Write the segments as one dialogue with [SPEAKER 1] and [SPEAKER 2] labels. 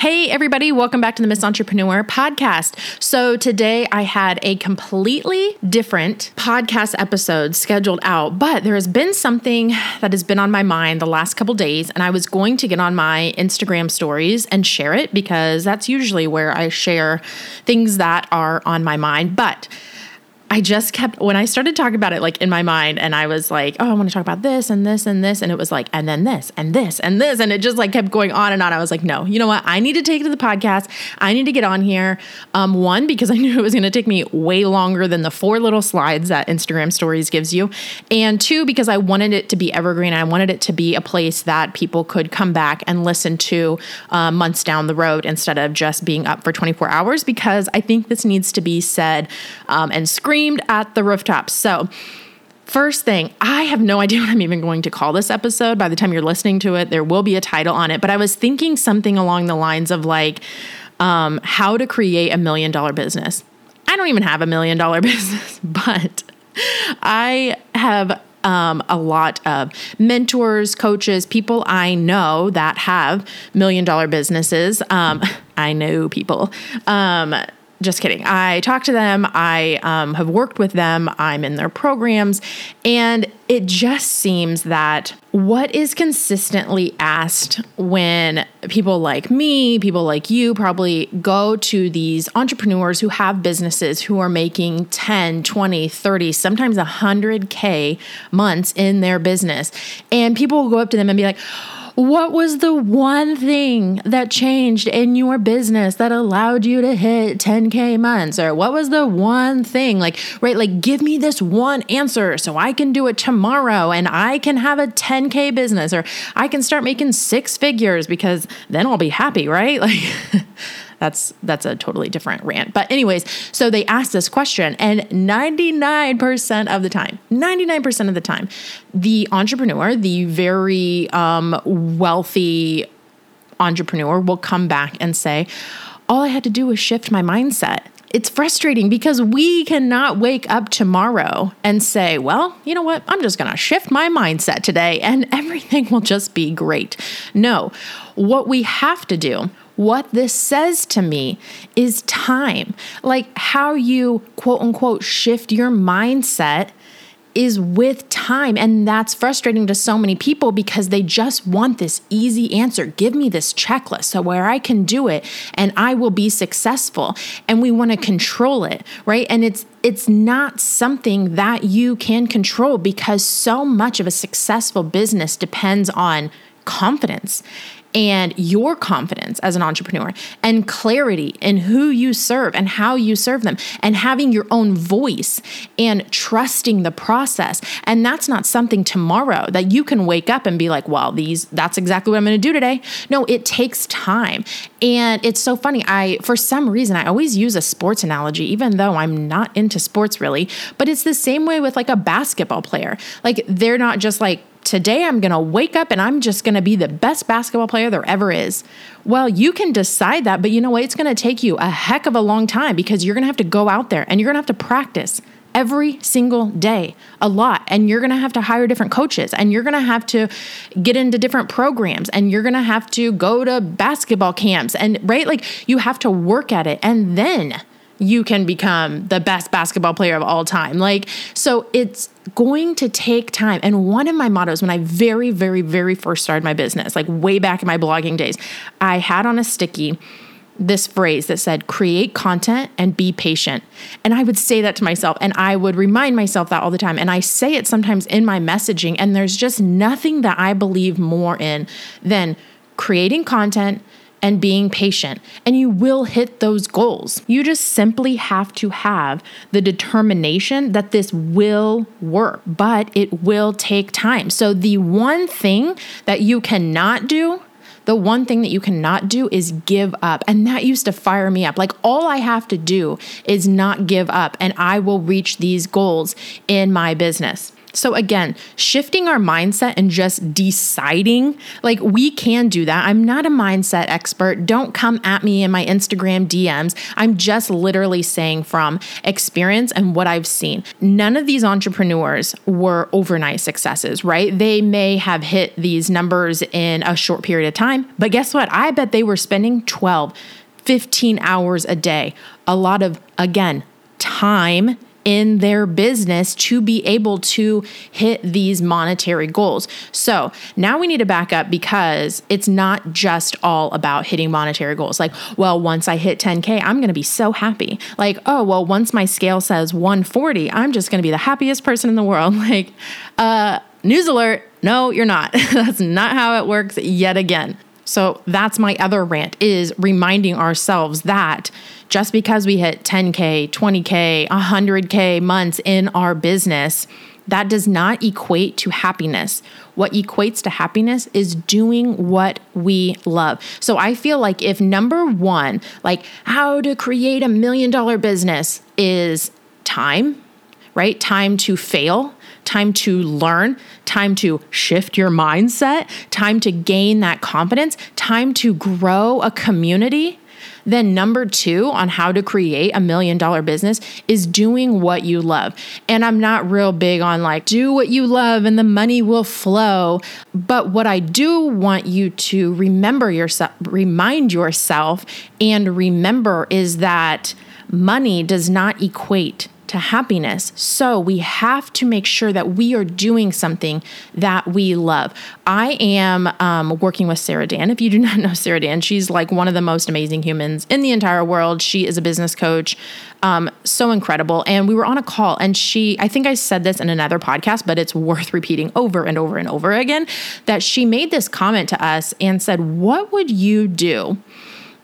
[SPEAKER 1] Hey, everybody, welcome back to the Miss Entrepreneur podcast. So, today I had a completely different podcast episode scheduled out, but there has been something that has been on my mind the last couple days, and I was going to get on my Instagram stories and share it because that's usually where I share things that are on my mind. But I just kept when I started talking about it like in my mind and I was like, oh, I want to talk about this and this and this and it was like and then this and this and this and it just like kept going on and on. I was like, no, you know what? I need to take it to the podcast. I need to get on here. Um, one because I knew it was going to take me way longer than the four little slides that Instagram Stories gives you, and two because I wanted it to be evergreen. I wanted it to be a place that people could come back and listen to uh, months down the road instead of just being up for 24 hours. Because I think this needs to be said um, and screened screamed at the rooftops. So, First thing, I have no idea what I'm even going to call this episode. By the time you're listening to it, there will be a title on it. But I was thinking something along the lines of like, um, how to create a million dollar business. I don't even have a million dollar business, but I have um, a lot of mentors, coaches, people I know that have million dollar businesses. Um, I know people. Just kidding. I talk to them. I um, have worked with them. I'm in their programs. And it just seems that what is consistently asked when people like me, people like you probably go to these entrepreneurs who have businesses who are making 10, 20, 30, sometimes 100K months in their business. And people will go up to them and be like, what was the one thing that changed in your business that allowed you to hit 10K months? Or what was the one thing? Like, right, like give me this one answer so I can do it tomorrow and I can have a 10K business or I can start making six figures because then I'll be happy, right? Like, that's that's a totally different rant. But anyways, so they asked this question and 99% of the time, 99% of the time, the entrepreneur, the very um, wealthy entrepreneur will come back and say, all I had to do was shift my mindset it's frustrating because we cannot wake up tomorrow and say, well, you know what? I'm just going to shift my mindset today and everything will just be great. No, what we have to do what this says to me is time. Like how you quote unquote shift your mindset is with time. And that's frustrating to so many people because they just want this easy answer. Give me this checklist so where I can do it and I will be successful. And we want to control it, right? And it's it's not something that you can control because so much of a successful business depends on confidence and your confidence as an entrepreneur and clarity in who you serve and how you serve them and having your own voice and trusting the process. And that's not something tomorrow that you can wake up and be like well these that's exactly what I'm going to do today. No it takes time. And it's so funny I for some reason I always use a sports analogy even though I'm not into sports really but it's the same way with like a basketball player. Like they're not just like today I'm going to wake up and I'm just going to be the best basketball player there ever is. Well, you can decide that, but you know what? It's going to take you a heck of a long time because you're going to have to go out there and you're going to have to practice every single day a lot and you're going to have to hire different coaches and you're going to have to get into different programs and you're going to have to go to basketball camps and right like you have to work at it and then you can become the best basketball player of all time. Like, so it's going to take time. And one of my mottos when I very, very, very first started my business, like way back in my blogging days, I had on a sticky this phrase that said, create content and be patient. And I would say that to myself and I would remind myself that all the time. And I say it sometimes in my messaging. And there's just nothing that I believe more in than creating content and being patient, and you will hit those goals. You just simply have to have the determination that this will work, but it will take time. So, the one thing that you cannot do the one thing that you cannot do is give up. And that used to fire me up. Like, all I have to do is not give up, and I will reach these goals in my business. So, again, shifting our mindset and just deciding, like we can do that. I'm not a mindset expert. Don't come at me in my Instagram DMs. I'm just literally saying from experience and what I've seen. None of these entrepreneurs were overnight successes, right? They may have hit these numbers in a short period of time, but guess what? I bet they were spending 12, 15 hours a day. A lot of, again, time in their business to be able to hit these monetary goals. So now we need to back up because it's not just all about hitting monetary goals. Like, well, once I hit 10K, I'm going to be so happy. Like, oh, well, once my scale says 140, I'm just going to be the happiest person in the world. Like, uh, news alert. No, you're not. That's not how it works yet again. So that's my other rant is reminding ourselves that just because we hit 10K, 20K, 100K months in our business, that does not equate to happiness. What equates to happiness is doing what we love. So I feel like if number one, like how to create a million dollar business is time, right? Time to fail, time to learn, time to shift your mindset, time to gain that confidence, time to grow a community. Then, number two on how to create a million dollar business is doing what you love. And I'm not real big on like, do what you love and the money will flow. But what I do want you to remember yourself, remind yourself, and remember is that money does not equate to happiness. So we have to make sure that we are doing something that we love. I am um, working with Sarah Dan. If you do not know Sarah Dan, she's like one of the most amazing humans in the entire world. She is a business coach. Um, so incredible. And we were on a call, and she, I think I said this in another podcast, but it's worth repeating over and over and over again that she made this comment to us and said, What would you do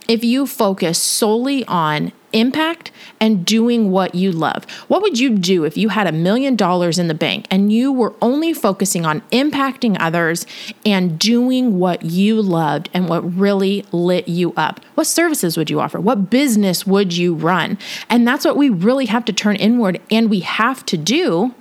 [SPEAKER 1] if you focus solely on impact and doing what you love. What would you do if you had a million dollars in the bank and you were only focusing on impacting others and doing what you loved and what really lit you up? What services would you offer? What business would you run? And that's what we really have to turn inward and we have to do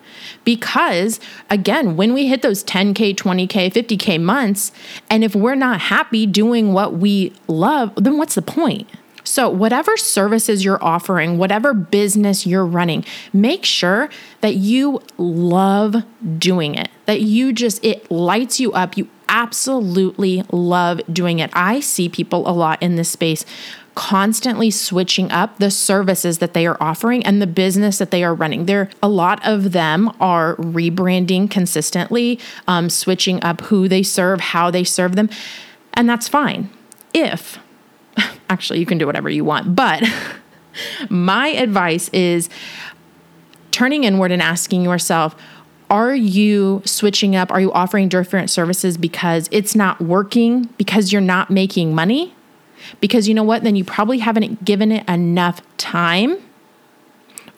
[SPEAKER 1] because again, when we hit those 10K, 20K, 50K months, and if we're not happy doing what we love, then what's the point? So, whatever services you're offering, whatever business you're running, make sure that you love doing it, that you just, it lights you up. You absolutely love doing it. I see people a lot in this space constantly switching up the services that they are offering and the business that they are running. There, a lot of them are rebranding consistently, um, switching up who they serve, how they serve them, and that's fine. If actually, you can do whatever you want, but my advice is turning inward and asking yourself, are you switching up? Are you offering different services because it's not working, because you're not making money? Because you know what? Then you probably haven't given it enough time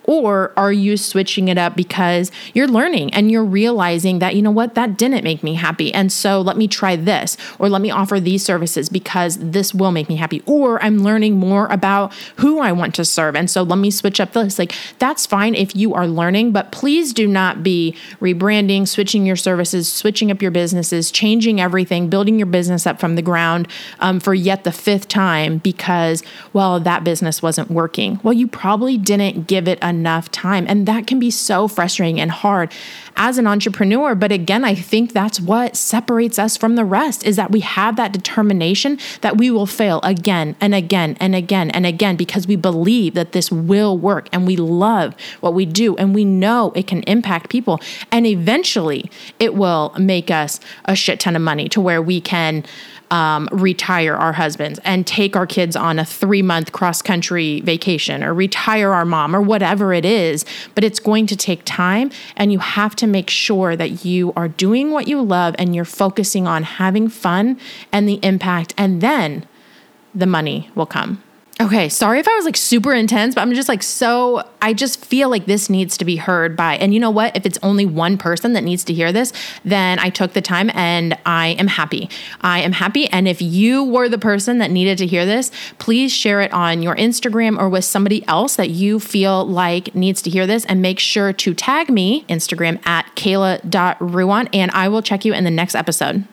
[SPEAKER 1] or are you switching it up because you're learning and you're realizing that, you know what, that didn't make me happy. And so let me try this or let me offer these services because this will make me happy. Or I'm learning more about who I want to serve. And so let me switch up this. Like that's fine if you are learning, but please do not be rebranding, switching your services, switching up your businesses, changing everything, building your business up from the ground um, for yet the fifth time because, well, that business wasn't working. Well, you probably didn't give it a enough time. And that can be so frustrating and hard as an entrepreneur. But again, I think that's what separates us from the rest is that we have that determination that we will fail again and again and again and again because we believe that this will work and we love what we do and we know it can impact people. And eventually it will make us a shit ton of money to where we can um, retire our husbands and take our kids on a three month cross country vacation or retire our mom or whatever it is. But it's going to take time, and you have to make sure that you are doing what you love and you're focusing on having fun and the impact, and then the money will come. Okay, sorry if I was like super intense, but I'm just like so I just feel like this needs to be heard by and you know what? If it's only one person that needs to hear this, then I took the time and I am happy. I am happy and if you were the person that needed to hear this, please share it on your Instagram or with somebody else that you feel like needs to hear this and make sure to tag me Instagram at kayla.ruan and I will check you in the next episode.